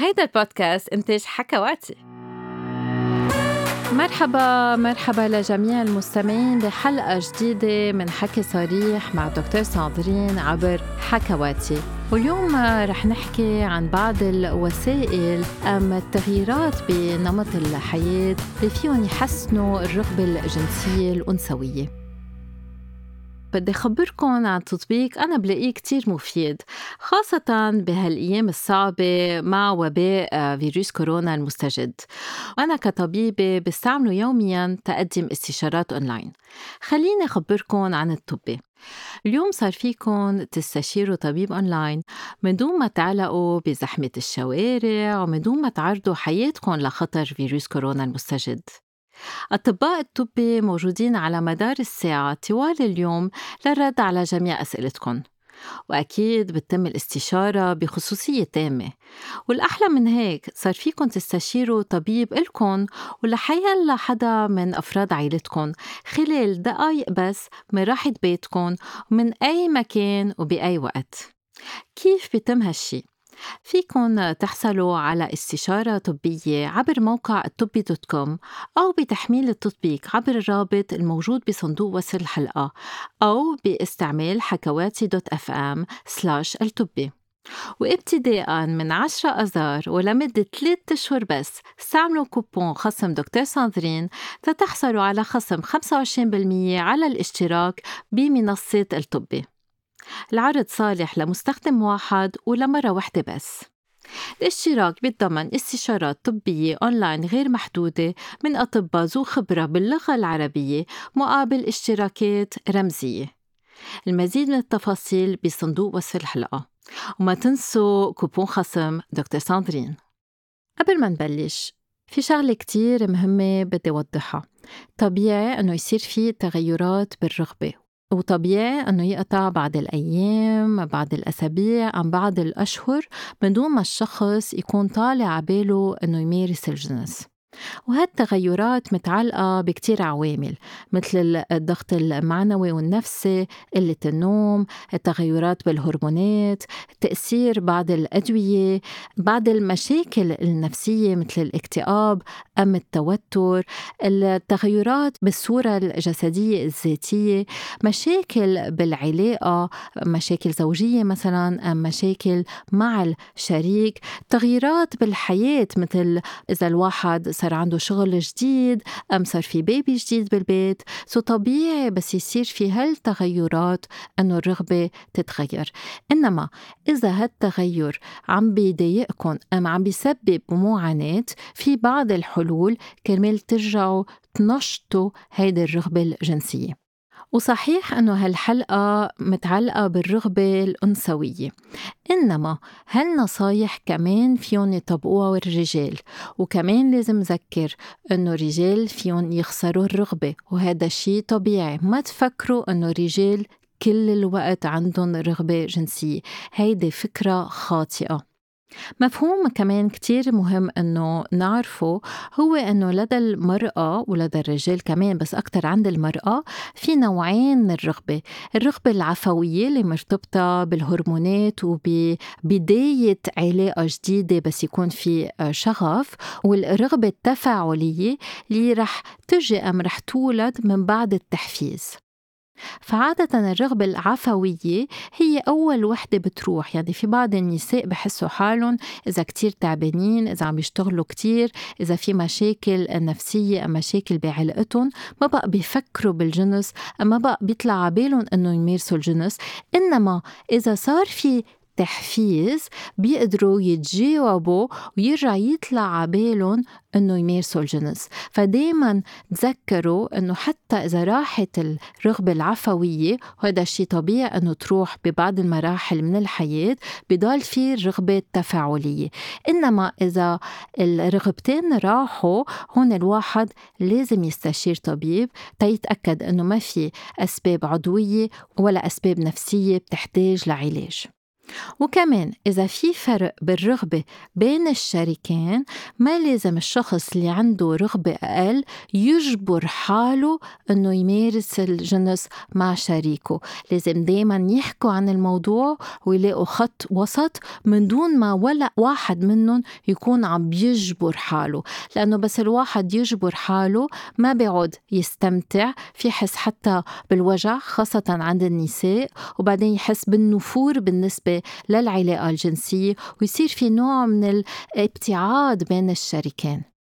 هيدا البودكاست إنتاج حكواتي. مرحبا مرحبا لجميع المستمعين بحلقة جديدة من حكي صريح مع دكتور ساندرين عبر حكواتي. واليوم رح نحكي عن بعض الوسائل أم التغييرات بنمط الحياة اللي فيهم يحسنوا الرغبة الجنسية الأنثوية. بدي أخبركم عن تطبيق أنا بلاقيه كتير مفيد خاصة بهالأيام الصعبة مع وباء آه، فيروس كورونا المستجد. وأنا كطبيبة بستعمله يوميا تقدم استشارات أونلاين. خليني أخبركم عن الطبي اليوم صار فيكم تستشيروا طبيب أونلاين من دون ما تعلقوا بزحمة الشوارع ومن دون ما تعرضوا حياتكم لخطر فيروس كورونا المستجد. أطباء الطب موجودين على مدار الساعة طوال اليوم للرد على جميع أسئلتكم وأكيد بتتم الاستشارة بخصوصية تامة. والأحلى من هيك صار فيكم تستشيروا طبيب إلكن ولحيلا حدا من أفراد عائلتكم خلال دقايق بس من راحة بيتكم ومن أي مكان وبأي وقت. كيف بيتم هالشي؟ فيكن تحصلوا على استشارة طبية عبر موقع الطبي دوت كوم أو بتحميل التطبيق عبر الرابط الموجود بصندوق وصف الحلقة أو باستعمال حكواتي dot FM slash الطبي. وابتداء من 10 أذار ولمدة 3 أشهر بس استعملوا كوبون خصم دكتور ساندرين تتحصلوا على خصم 25% على الاشتراك بمنصة الطبي. العرض صالح لمستخدم واحد ولمرة واحدة بس. الاشتراك بيتضمن استشارات طبية أونلاين غير محدودة من أطباء ذو خبرة باللغة العربية مقابل اشتراكات رمزية. المزيد من التفاصيل بصندوق وصف الحلقة. وما تنسوا كوبون خصم دكتور ساندرين. قبل ما نبلش في شغلة كتير مهمة بدي أوضحها. طبيعي أنه يصير في تغيرات بالرغبة وطبيعي إنه يقطع بعد الأيام بعد الأسابيع عن بعض الأشهر من دون ما الشخص يكون طالع عباله إنه يمارس الجنس. وهالتغيرات متعلقة بكتير عوامل مثل الضغط المعنوي والنفسي قلة النوم التغيرات بالهرمونات تأثير بعض الأدوية بعض المشاكل النفسية مثل الاكتئاب أم التوتر التغيرات بالصورة الجسدية الذاتية مشاكل بالعلاقة مشاكل زوجية مثلا أم مشاكل مع الشريك تغييرات بالحياة مثل إذا الواحد صار عنده شغل جديد أم صار في بيبي جديد بالبيت. سو طبيعي بس يصير في هالتغيرات أنه الرغبة تتغير. إنما إذا هالتغير عم بيضايقكم أم عم بيسبب معاناة في بعض الحلول كرمال ترجعوا تنشطوا هيدي الرغبة الجنسية. وصحيح أنه هالحلقة متعلقة بالرغبة الأنثوية. إنما هالنصايح كمان فيهم يطبقوها الرجال وكمان لازم ذكر أنه الرجال فيهم يخسروا الرغبة وهذا الشيء طبيعي. ما تفكروا أنه الرجال كل الوقت عندهم رغبة جنسية. هيدي فكرة خاطئة. مفهوم كمان كتير مهم إنه نعرفه هو إنه لدى المرأة ولدى الرجال كمان بس أكثر عند المرأة في نوعين من الرغبة. الرغبة العفوية اللي مرتبطة بالهرمونات وببداية علاقة جديدة بس يكون في شغف والرغبة التفاعلية اللي رح تجي أم رح تولد من بعد التحفيز. فعادة الرغبة العفوية هي أول وحدة بتروح. يعني في بعض النساء بحسوا حالهم إذا كتير تعبانين إذا عم يشتغلوا كتير إذا في مشاكل نفسية أو مشاكل بعلاقتهم ما بقى بيفكروا بالجنس ما بقى بيطلع عبالهم إنه يمارسوا الجنس. إنما إذا صار في تحفيز بيقدروا يتجاوبوا ويرجع يطلع عبالهم إنه يمارسوا الجنس. فدايما تذكروا إنه حتى إذا راحت الرغبة العفوية وهذا الشيء طبيعي إنه تروح ببعض المراحل من الحياة بضل في الرغبه التفاعليه إنما إذا الرغبتين راحوا هون الواحد لازم يستشير طبيب تيتأكد إنه ما في أسباب عضوية ولا أسباب نفسية بتحتاج لعلاج. وكمان إذا في فرق بالرغبة بين الشريكين ما لازم الشخص اللي عنده رغبة أقل يجبر حاله إنه يمارس الجنس مع شريكه. لازم دايما يحكوا عن الموضوع ويلاقوا خط وسط من دون ما ولا واحد منهم يكون عم بيجبر حاله. لأنه بس الواحد يجبر حاله ما بيعود يستمتع في حس حتى بالوجع خاصة عند النساء وبعدين يحس بالنفور بالنسبة للعلاقة الجنسية ويصير في نوع من الابتعاد بين الشريكين.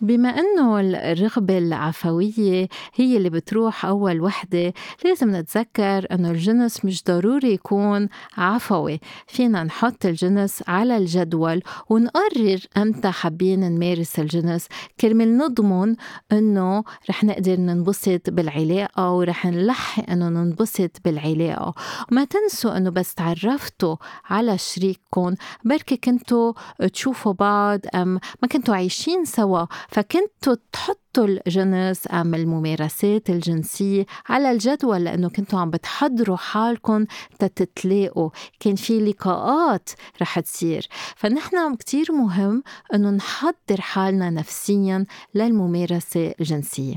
بما أنه الرغبة العفوية هي اللي بتروح أول وحدة لازم نتذكر أنه الجنس مش ضروري يكون عفوي. فينا نحط الجنس على الجدول ونقرر أمتى حابين نمارس الجنس. كرمال نضمن أنه رح نقدر ننبسط بالعلاقة ورح نلحق أنه ننبسط بالعلاقة. وما تنسوا أنه بس تعرفتوا على شريككم بركي كنتوا تشوفوا بعض أم ما كنتوا عايشين سوا فكنتوا تحطوا الجنس أم الممارسات الجنسية على الجدول لأنه كنتوا عم بتحضروا حالكم تتلاقوا كان في لقاءات رح تصير. فنحن كتير مهم أنه نحضر حالنا نفسيا للممارسة الجنسية.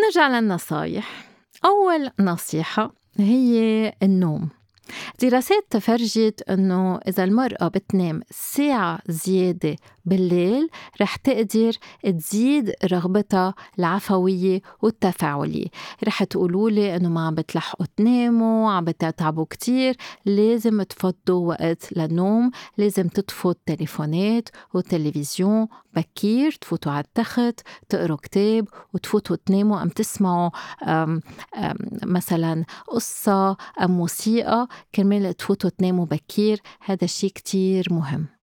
نرجع للنصايح. أول نصيحة هي النوم. دراسات فرجت إنه إذا المرأة بتنام ساعة زيادة بالليل رح تقدر تزيد رغبتها العفوية والتفاعلية. رح تقولوا لي إنه ما عم بتلحقوا تناموا عم بتتعبوا كتير لازم تفضوا وقت للنوم لازم تطفوا التليفونات والتلفزيون بكير تفوتوا على التخت تقروا كتاب وتفوتوا تناموا أم تسمعوا أم أم مثلا قصة أم موسيقى كرمال تفوتوا تناموا بكير. هذا الشيء كتير مهم.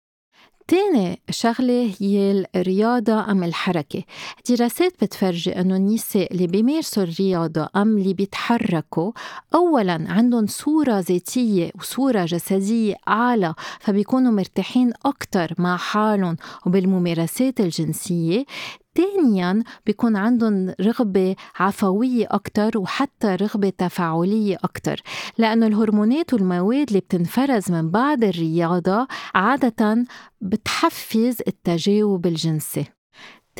تاني شغلة هي الرياضة أم الحركة. دراسات بتفرجي أنه النساء اللي بيمارسوا الرياضة أم اللي بيتحركوا أولا عندهم صورة ذاتية وصورة جسدية أعلى فبيكونوا مرتاحين أكتر مع حالهم وبالممارسات الجنسية. تانيا بيكون عندهم رغبة عفوية أكتر وحتى رغبة تفاعلية أكتر لأنه الهرمونات والمواد اللي بتنفرز من بعد الرياضة عادة بتحفز التجاوب الجنسي.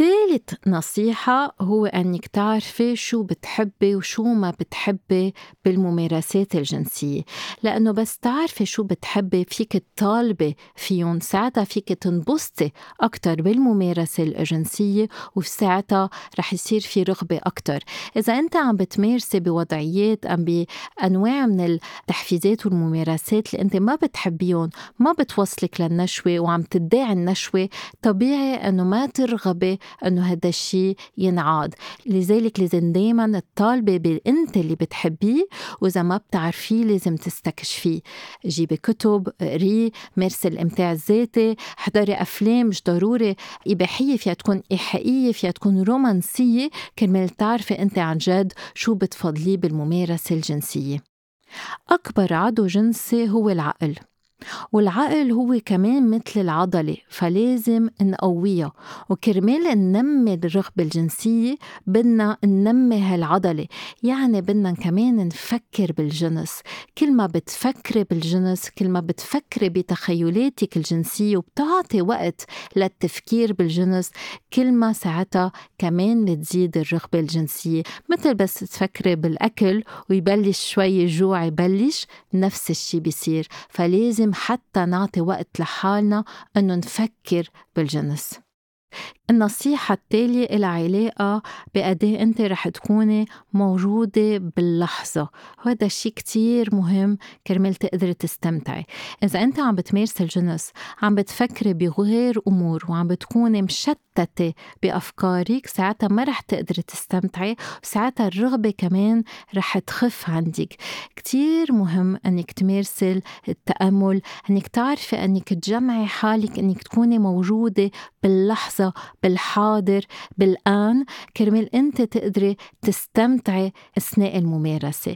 ثالث نصيحة هو أنك تعرفي شو بتحبي وشو ما بتحبي بالممارسات الجنسية. لأنه بس تعرفي شو بتحبي فيك تطالبي فيهم ساعتها فيك تنبسطي أكتر بالممارسة الجنسية وساعتها رح يصير في رغبة أكتر. إذا أنت عم بتمارسي بوضعيات أم بأنواع من التحفيزات والممارسات اللي أنت ما بتحبيهم ما بتوصلك للنشوة وعم تدعي النشوة طبيعي أنه ما ترغبي إنه هذا الشيء ينعاد. لذلك لازم دائما تطالبي بانت اللي بتحبيه وإذا ما بتعرفيه لازم تستكشفيه. جيبي كتب قري مارسي الإمتاع الذاتي احضري أفلام مش ضروري. إباحية فيها تكون إيحائية فيها تكون رومانسية. كرمال تعرفي أنت عن جد شو بتفضليه بالممارسة الجنسية. أكبر عضو جنسي هو العقل. والعقل هو كمان مثل العضلة فلازم نقويها. وكرمال ننمي الرغبة الجنسية بدنا ننمي هالعضلة. يعني بدنا كمان نفكر بالجنس. كل ما بتفكري بالجنس كل ما بتفكري بتخيلاتك الجنسية وبتعطي وقت للتفكير بالجنس كل ما ساعتها كمان بتزيد الرغبة الجنسية. مثل بس تفكري بالأكل ويبلش شوي جوع يبلش نفس الشي بيصير. فلازم لازم حتى نعطي وقت لحالنا إنه نفكر بالجنس. النصيحة التالية إلى علاقة بقد إيه أنت رح تكوني موجودة باللحظة. وهذا الشيء كتير مهم كرمال تقدري تستمتعي. إذا أنت عم بتمارس الجنس عم بتفكري بغير أمور وعم بتكوني مشتتة بأفكارك ساعتها ما رح تقدري تستمتعي وساعتها الرغبة كمان رح تخف عندك. كتير مهم أنك تمارسي التأمل أنك تعرفي أنك تجمعي حالك أنك تكوني موجودة باللحظة بالحاضر بالآن. كرمال أنت تقدري تستمتعي أثناء الممارسة.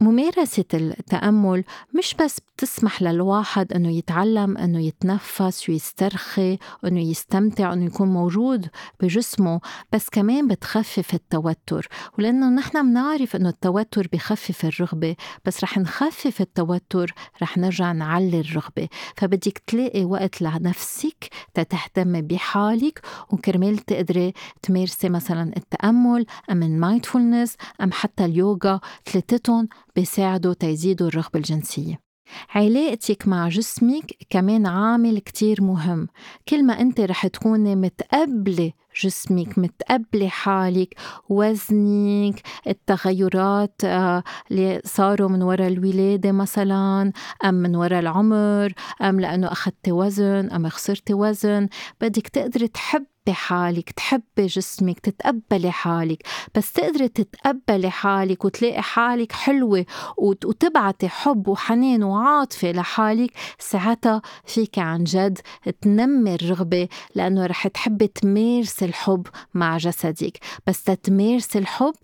ممارسة التأمل مش بس بتسمح للواحد أنه يتعلم أنه يتنفس ويسترخي أنه يستمتع أنه يكون موجود بجسمه بس كمان بتخفف التوتر. ولأنه نحن بنعرف أنه التوتر بخفف الرغبة بس رح نخفف التوتر رح نرجع نعلي الرغبة. فبدك تلاقي وقت لنفسك تتهتمي بحالك وكرمال تقدري تمارسي مثلا التأمل أم ال mindfulness أم حتى اليوغا ثلاثتهم بيساعدوا تيزيدوا الرغبة الجنسية. علاقتك مع جسمك كمان عامل كتير مهم. كل ما أنت رح تكوني متقبلة جسمك متقبلة حالك وزنك التغيرات آه، اللي صاروا من وراء الولادة مثلا أم من وراء العمر أم لأنه أخذتي وزن أم خسرتي وزن بدك تقدري تحب تحبي حالك تحبي جسمك تتقبلي حالك. بس تقدري تتقبلي حالك وتلاقي حالك حلوة وتبعتي حب وحنان وعاطفة لحالك ساعتها فيك عن جد تنمي الرغبة لأنه رح تحبي تمارسي الحب مع جسدك. بس تتمارسي الحب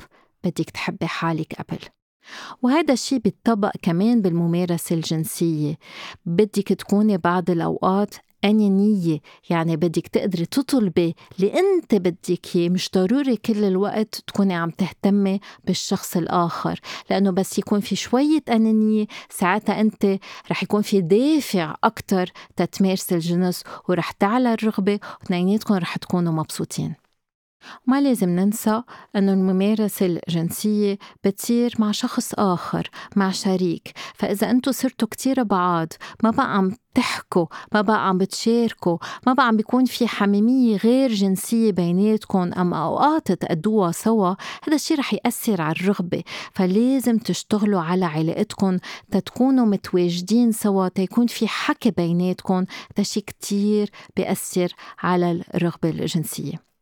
بدك تحبي حالك قبل. وهذا الشيء بيتطبق كمان بالممارسة الجنسية. بدك تكوني بعض الأوقات أنانية يعني بدك تقدري تطلبي اللي أنت بدك إياه. مش ضروري كل الوقت تكوني عم تهتمي بالشخص الآخر. لأنه بس يكون في شوية أنانية ساعتها أنت رح يكون في دافع أكتر تتمارسي الجنس ورح تعلى الرغبة وإثنيناتكم رح تكونوا مبسوطين. ما لازم ننسى أنه الممارسة الجنسية بتصير مع شخص آخر مع شريك. فإذا أنتوا صرتوا كتير بعاد ما بقى عم تحكوا ما بقى عم بتشاركوا ما بقى عم بيكون في حميمية غير جنسية بيناتكم أم أوقات تقضوها سوا هذا الشيء رح يأثر على الرغبة. فلازم تشتغلوا على علاقتكم تتكونوا متواجدين سوا تيكون في حكي بيناتكم. هذا الشيء كتير بيأثر على الرغبة الجنسية.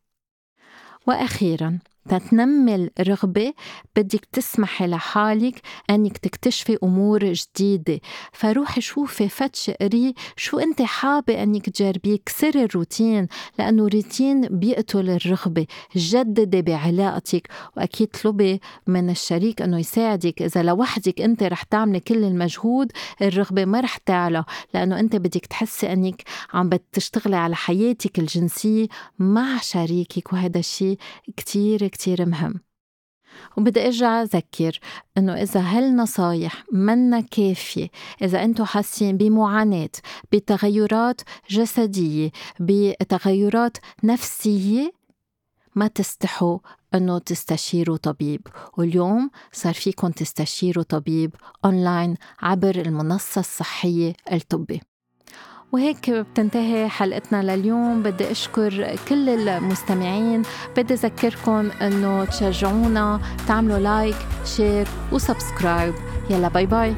وأخيرا تتنمي الرغبة بدك تسمحي لحالك أنك تكتشفي أمور جديدة. فروحي شوفي فتش قري شو أنت حابة أنك تجربيه. كسري الروتين لأنه روتين بيقتل الرغبة. جددي بعلاقتك. وأكيد طلبي من الشريك أنه يساعدك. إذا لوحدك أنت رح تعملي كل المجهود الرغبة ما رح تعلى. لأنه أنت بدك تحسي أنك عم بتشتغلي على حياتك الجنسية مع شريكك. وهذا الشيء كتير كتير مهم. وبدي أرجع أذكر إنه إذا هالنصايح منا كافية إذا أنتم حاسين بمعاناة بتغيرات جسدية بتغيرات نفسية ما تستحوا إنه تستشيروا طبيب. واليوم صار فيكم تستشيروا طبيب اونلاين عبر المنصة الصحية الطبي وهيك بتنتهي حلقتنا لليوم. بدي أشكر كل المستمعين. بدي أذكركم أنه تشجعونا تعملوا like share و subscribe. يلا باي باي.